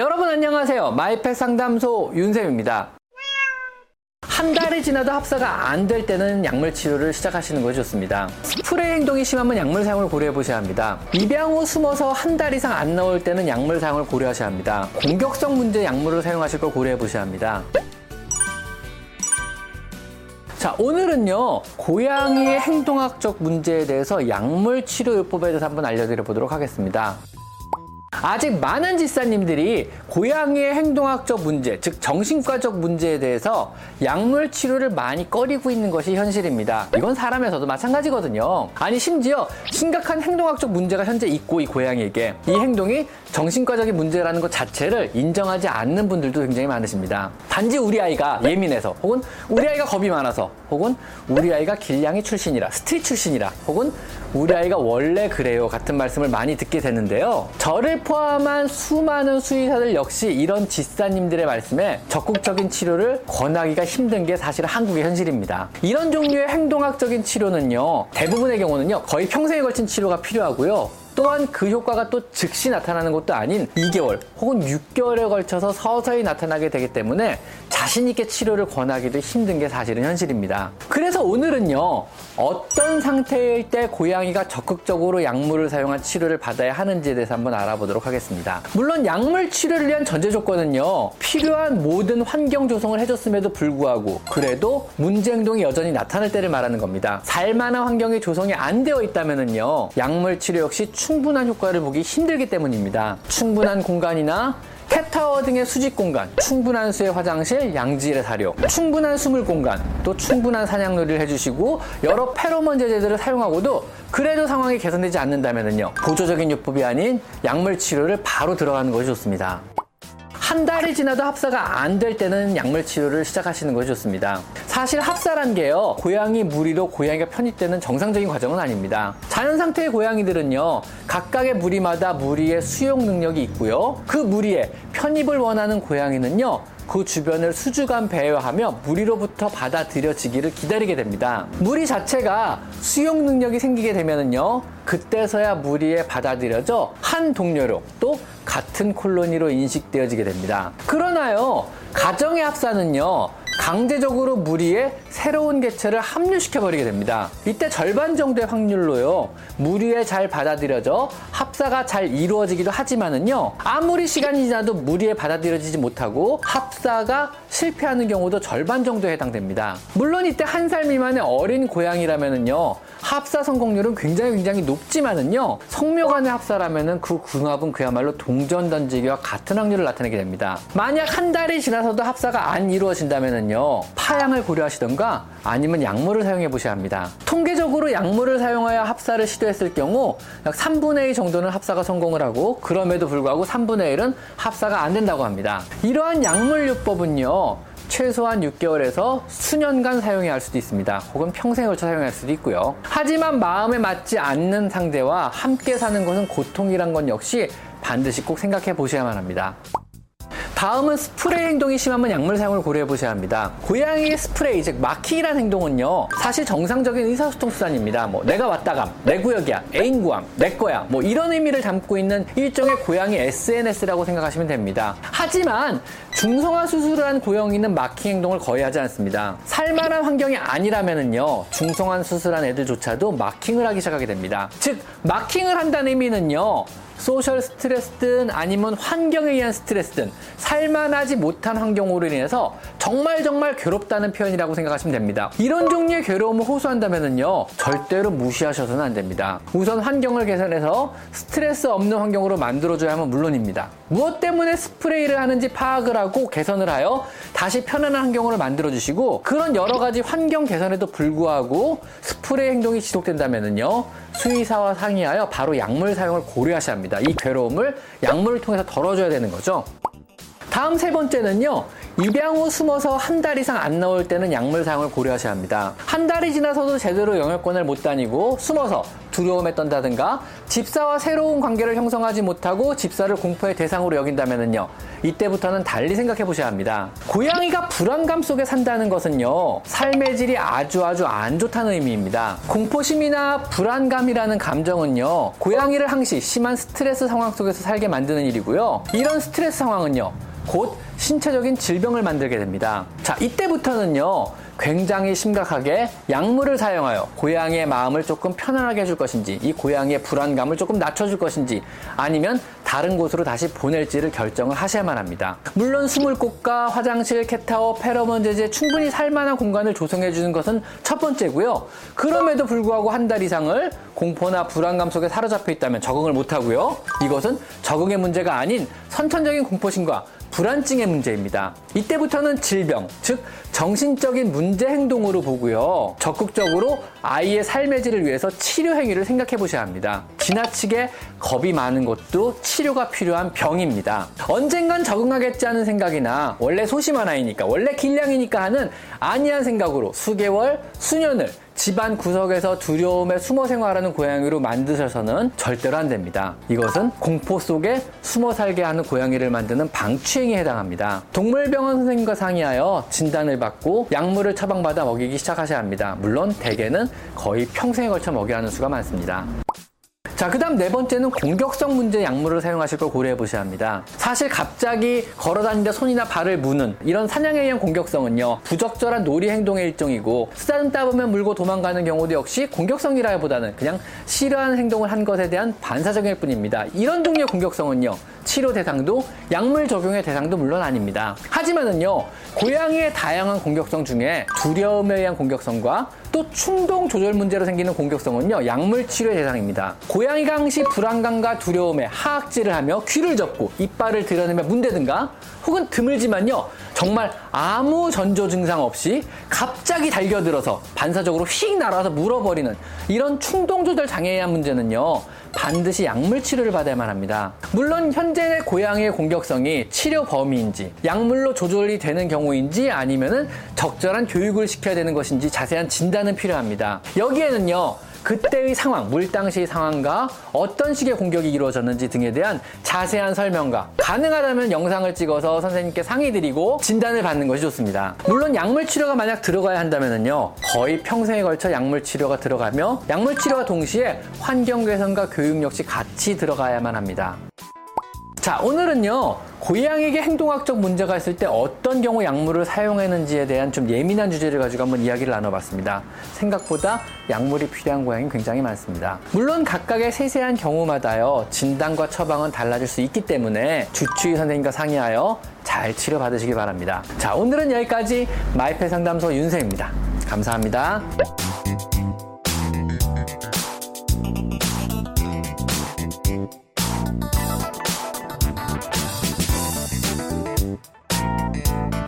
여러분 안녕하세요. 마이펫 상담소 윤쌤입니다. 한 달이 지나도 합사가 안 될 때는 약물 치료를 시작하시는 것이 좋습니다. 스프레이 행동이 심하면 약물 사용을 고려해 보셔야 합니다. 입양 후 숨어서 한 달 이상 안 나올 때는 약물 사용을 고려하셔야 합니다. 공격성 문제 약물을 사용하실 걸 고려해 보셔야 합니다. 자, 오늘은요, 고양이의 행동학적 문제에 대해서 약물 치료요법에 대해서 한번 알려드려 보도록 하겠습니다. 아직 많은 집사님들이 고양이의 행동학적 문제, 즉 정신과적 문제에 대해서 약물 치료를 많이 꺼리고 있는 것이 현실입니다. 이건 사람에서도 마찬가지거든요. 아니 심지어 심각한 행동학적 문제가 현재 있고 이 고양이에게 이 행동이 정신과적인 문제라는 것 자체를 인정하지 않는 분들도 굉장히 많으십니다. 단지 우리 아이가 예민해서 혹은 우리 아이가 겁이 많아서 혹은 우리 아이가 길냥이 출신이라 스트릿 출신이라 혹은 우리 아이가 원래 그래요 같은 말씀을 많이 듣게 되는데요. 저를 포함한 수많은 수의사들 역시 이런 지사님들의 말씀에 적극적인 치료를 권하기가 힘든 게 사실 한국의 현실입니다. 이런 종류의 행동학적인 치료는요. 대부분의 경우는요. 거의 평생에 걸친 치료가 필요하고요. 또한 그 효과가 또 즉시 나타나는 것도 아닌 2개월 혹은 6개월에 걸쳐서 서서히 나타나게 되기 때문에 자신있게 치료를 권하기도 힘든 게 사실은 현실입니다. 그래서 오늘은요, 어떤 상태일 때 고양이가 적극적으로 약물을 사용한 치료를 받아야 하는지에 대해서 한번 알아보도록 하겠습니다. 물론 약물 치료를 위한 전제 조건은요, 필요한 모든 환경 조성을 해줬음에도 불구하고, 그래도 문제 행동이 여전히 나타날 때를 말하는 겁니다. 살만한 환경이 조성이 안 되어 있다면요, 약물 치료 역시 충 분한 효과를 보기 힘들기 때문입니다. 충분한 공간이나 캣타워 등의 수직 공간, 충분한 수의 화장실, 양질의 사료, 충분한 수물 공간, 또 충분한 사냥놀이를 해주시고 여러 페로몬 제제들을 사용하고도 그래도 상황이 개선되지 않는다면요 보조적인 요법이 아닌 약물 치료를 바로 들어가는 것이 좋습니다. 한 달이 지나도 합사가 안 될 때는 약물 치료를 시작하시는 것이 좋습니다. 사실 합사란 게요, 고양이 무리로 고양이가 편입되는 정상적인 과정은 아닙니다. 자연 상태의 고양이들은요, 각각의 무리마다 무리의 수용 능력이 있고요, 그 무리에 편입을 원하는 고양이는요, 그 주변을 수주간 배회하며 무리로부터 받아들여지기를 기다리게 됩니다. 무리 자체가 수용 능력이 생기게 되면은요, 그때서야 무리에 받아들여져 한 동료로 또 같은 콜로니로 인식되어지게 됩니다. 그러나요, 가정의 합사는요, 강제적으로 무리에 새로운 개체를 합류시켜버리게 됩니다. 이때 절반 정도의 확률로요, 무리에 잘 받아들여져 합사가 잘 이루어지기도 하지만은요, 아무리 시간이 지나도 무리에 받아들여지지 못하고 합사가 실패하는 경우도 절반 정도에 해당됩니다. 물론 이때 한 살 미만의 어린 고양이라면은요, 합사 성공률은 굉장히 굉장히 높지만은요, 성묘 간의 합사라면은 그 궁합은 그야말로 동전 던지기와 같은 확률을 나타내게 됩니다. 만약 한 달이 지나서도 합사가 안 이루어진다면은요, 파양을 고려하시던가 아니면 약물을 사용해 보셔야 합니다. 통계적으로 약물을 사용하여 합사를 시도했을 경우 약 3분의 2 정도는 합사가 성공을 하고 그럼에도 불구하고 3분의 1은 합사가 안 된다고 합니다. 이러한 약물요법은요, 최소한 6개월에서 수년간 사용해야 할 수도 있습니다. 혹은 평생에 걸쳐 사용해야 할 수도 있고요. 하지만 마음에 맞지 않는 상대와 함께 사는 것은 고통이란 건 역시 반드시 꼭 생각해 보셔야만 합니다. 다음은 스프레이 행동이 심하면 약물 사용을 고려해 보셔야 합니다. 고양이의 스프레이, 즉 마킹이라는 행동은요, 사실 정상적인 의사소통 수단입니다. 뭐 내가 왔다감, 내 구역이야, 애인 구함, 내 거야, 뭐 이런 의미를 담고 있는 일종의 고양이 SNS라고 생각하시면 됩니다. 하지만 중성화 수술을 한 고양이는 마킹 행동을 거의 하지 않습니다. 살만한 환경이 아니라면은요, 중성화 수술한 애들조차도 마킹을 하기 시작하게 됩니다. 즉, 마킹을 한다는 의미는요, social 스트레스든 아니면 환경에 의한 스트레스든 살만하지 못한 환경으로 인해서 정말 정말 괴롭다는 표현이라고 생각하시면 됩니다. 이런 종류의 괴로움을 호소한다면요 절대로 무시하셔서는 안 됩니다. 우선 환경을 개선해서 스트레스 없는 환경으로 만들어줘야 함은 물론입니다. 무엇 때문에 스프레이를 하는지 파악을 하고 개선을 하여 다시 편안한 환경으로 만들어주시고 그런 여러 가지 환경 개선에도 불구하고 스프레이 행동이 지속된다면요 수의사와 상의하여 바로 약물 사용을 고려하셔야 합니다. 이 괴로움을 약물을 통해서 덜어줘야 되는 거죠. 다음 세 번째는요. 입양 후 숨어서 한 달 이상 안 나올 때는 약물 사용을 고려하셔야 합니다. 한 달이 지나서도 제대로 영역권을 못 다니고 숨어서 두려움에 떤다든가 집사와 새로운 관계를 형성하지 못하고 집사를 공포의 대상으로 여긴다면요 이때부터는 달리 생각해 보셔야 합니다. 고양이가 불안감 속에 산다는 것은요, 삶의 질이 아주 아주 안 좋다는 의미입니다. 공포심이나 불안감이라는 감정은요, 고양이를 항시 심한 스트레스 상황 속에서 살게 만드는 일이고요. 이런 스트레스 상황은요, 곧 신체적인 질병을 만들게 됩니다. 자, 이때부터는요, 굉장히 심각하게 약물을 사용하여 고양이의 마음을 조금 편안하게 해줄 것인지, 이 고양이의 불안감을 조금 낮춰줄 것인지, 아니면 다른 곳으로 다시 보낼지를 결정을 하셔야만 합니다. 물론 숨을 곳과 화장실, 캣타워, 페로몬 제제 충분히 살만한 공간을 조성해 주는 것은 첫 번째고요. 그럼에도 불구하고 한 달 이상을 공포나 불안감 속에 사로잡혀 있다면 적응을 못 하고요. 이것은 적응의 문제가 아닌 선천적인 공포심과 불안증의 문제입니다. 이때부터는 질병, 즉 정신적인 문제 행동으로 보고요. 적극적으로 아이의 삶의 질을 위해서 치료 행위를 생각해 보셔야 합니다. 지나치게 겁이 많은 것도 치료가 필요한 병입니다. 언젠간 적응하겠지 하는 생각이나 원래 소심한 아이니까 원래 길냥이니까 하는 아니한 생각으로 수개월, 수년을 집안 구석에서 두려움에 숨어 생활하는 고양이로 만드셔서는 절대로 안 됩니다. 이것은 공포 속에 숨어 살게 하는 고양이를 만드는 방치행위에 해당합니다. 동물병원 선생님과 상의하여 진단을 받고 약물을 처방받아 먹이기 시작하셔야 합니다. 물론 대개는 거의 평생에 걸쳐 먹여야 하는 수가 많습니다. 자, 그 다음 네 번째는 공격성 문제 약물을 사용하실 걸 고려해 보셔야 합니다. 사실 갑자기 걸어 다니는데 손이나 발을 무는 이런 사냥에 의한 공격성은요, 부적절한 놀이 행동의 일종이고, 쓰다듬다 보면 물고 도망가는 경우도 역시 공격성이라기보다는 그냥 싫어하는 행동을 한 것에 대한 반사적일 뿐입니다. 이런 종류의 공격성은요, 치료 대상도 약물 적용의 대상도 물론 아닙니다. 하지만은요, 고양이의 다양한 공격성 중에 두려움에 의한 공격성과 또 충동 조절 문제로 생기는 공격성은요, 약물 치료의 대상입니다. 고양이가 항시 불안감과 두려움에 하악질을 하며 귀를 접고 이빨을 드러내며 문대든가 혹은 드물지만요, 정말 아무 전조 증상 없이 갑자기 달겨들어서 반사적으로 휙 날아서 물어버리는 이런 충동 조절 장애에 의한 문제는요, 반드시 약물 치료를 받아야만 합니다. 물론 현재 고양이의 공격성이 치료 범위인지 약물로 조절이 되는 경우인지 아니면은 적절한 교육을 시켜야 되는 것인지 자세한 진단은 필요합니다. 여기에는요. 그때의 상황, 물 당시의 상황과 어떤 식의 공격이 이루어졌는지 등에 대한 자세한 설명과 가능하다면 영상을 찍어서 선생님께 상의드리고 진단을 받는 것이 좋습니다. 물론 약물 치료가 만약 들어가야 한다면요 거의 평생에 걸쳐 약물 치료가 들어가며 약물 치료와 동시에 환경 개선과 교육 역시 같이 들어가야만 합니다. 자, 오늘은요, 고양이에게 행동학적 문제가 있을 때 어떤 경우 약물을 사용했는지에 대한 좀 예민한 주제를 가지고 한번 이야기를 나눠봤습니다. 생각보다 약물이 필요한 고양이 굉장히 많습니다. 물론 각각의 세세한 경우마다요, 진단과 처방은 달라질 수 있기 때문에 주치의 선생님과 상의하여 잘 치료받으시기 바랍니다. 자, 오늘은 여기까지 마이펫 상담소 윤세입니다. 감사합니다. ね。